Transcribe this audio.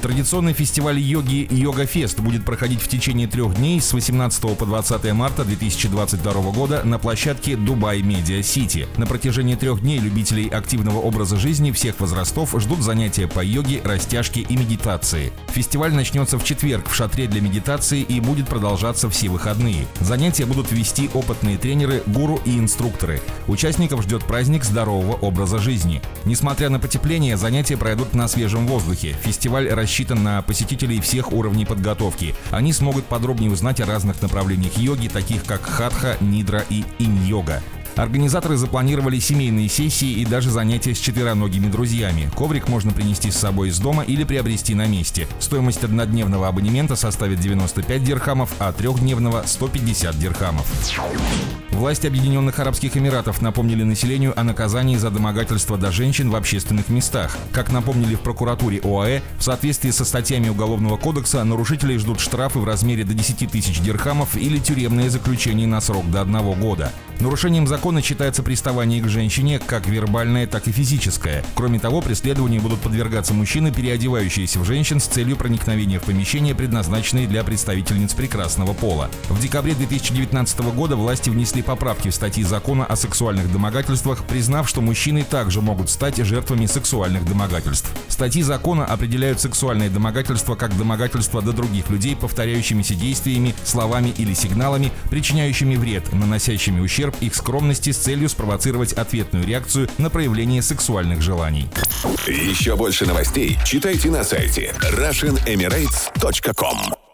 Традиционный фестиваль йоги Йога Фест будет проходить в течение трех дней с 18 по 20 марта 2022 года на площадке Дубай Медиа Сити. На протяжении трех дней любителей активного образа жизни всех возрастов ждут занятия по йоге, растяжке и медитации. Фестиваль начнется в четверг в шатре для медитации и будет продолжаться все выходные. Занятия будут вести опытные тренеры, гуру и инструкторы. Участников ждет праздник здорового образа жизни. Несмотря на потепление, занятия пройдут на свежем воздухе. Фестиваль рассчитан на посетителей всех уровней подготовки. Они смогут подробнее узнать о разных направлениях йоги, таких как хатха, нидра и инь-йога. Организаторы запланировали семейные сессии и даже занятия с четвероногими друзьями. Коврик можно принести с собой из дома или приобрести на месте. Стоимость однодневного абонемента составит 95 дирхамов, а трехдневного – 150 дирхамов. Власти Объединенных Арабских Эмиратов напомнили населению о наказании за домогательство до женщин в общественных местах. Как напомнили в прокуратуре ОАЭ, в соответствии со статьями Уголовного кодекса нарушителей ждут штрафы в размере до 10 тысяч дирхамов или тюремное заключение на срок до одного года. Нарушением закона считается приставание к женщине как вербальное, так и физическое. Кроме того, преследованию будут подвергаться мужчины, переодевающиеся в женщин с целью проникновения в помещения, предназначенные для представительниц прекрасного пола. В декабре 2019 года власти внесли поправки в статьи закона о сексуальных домогательствах, признав, что мужчины также могут стать жертвами сексуальных домогательств. Статьи закона определяют сексуальное домогательство как домогательство до других людей, повторяющимися действиями, словами или сигналами, причиняющими вред, наносящими ущерб ущерб их скромности с целью спровоцировать ответную реакцию на проявление сексуальных желаний. Еще больше новостей читайте на сайте RussianEmirates.com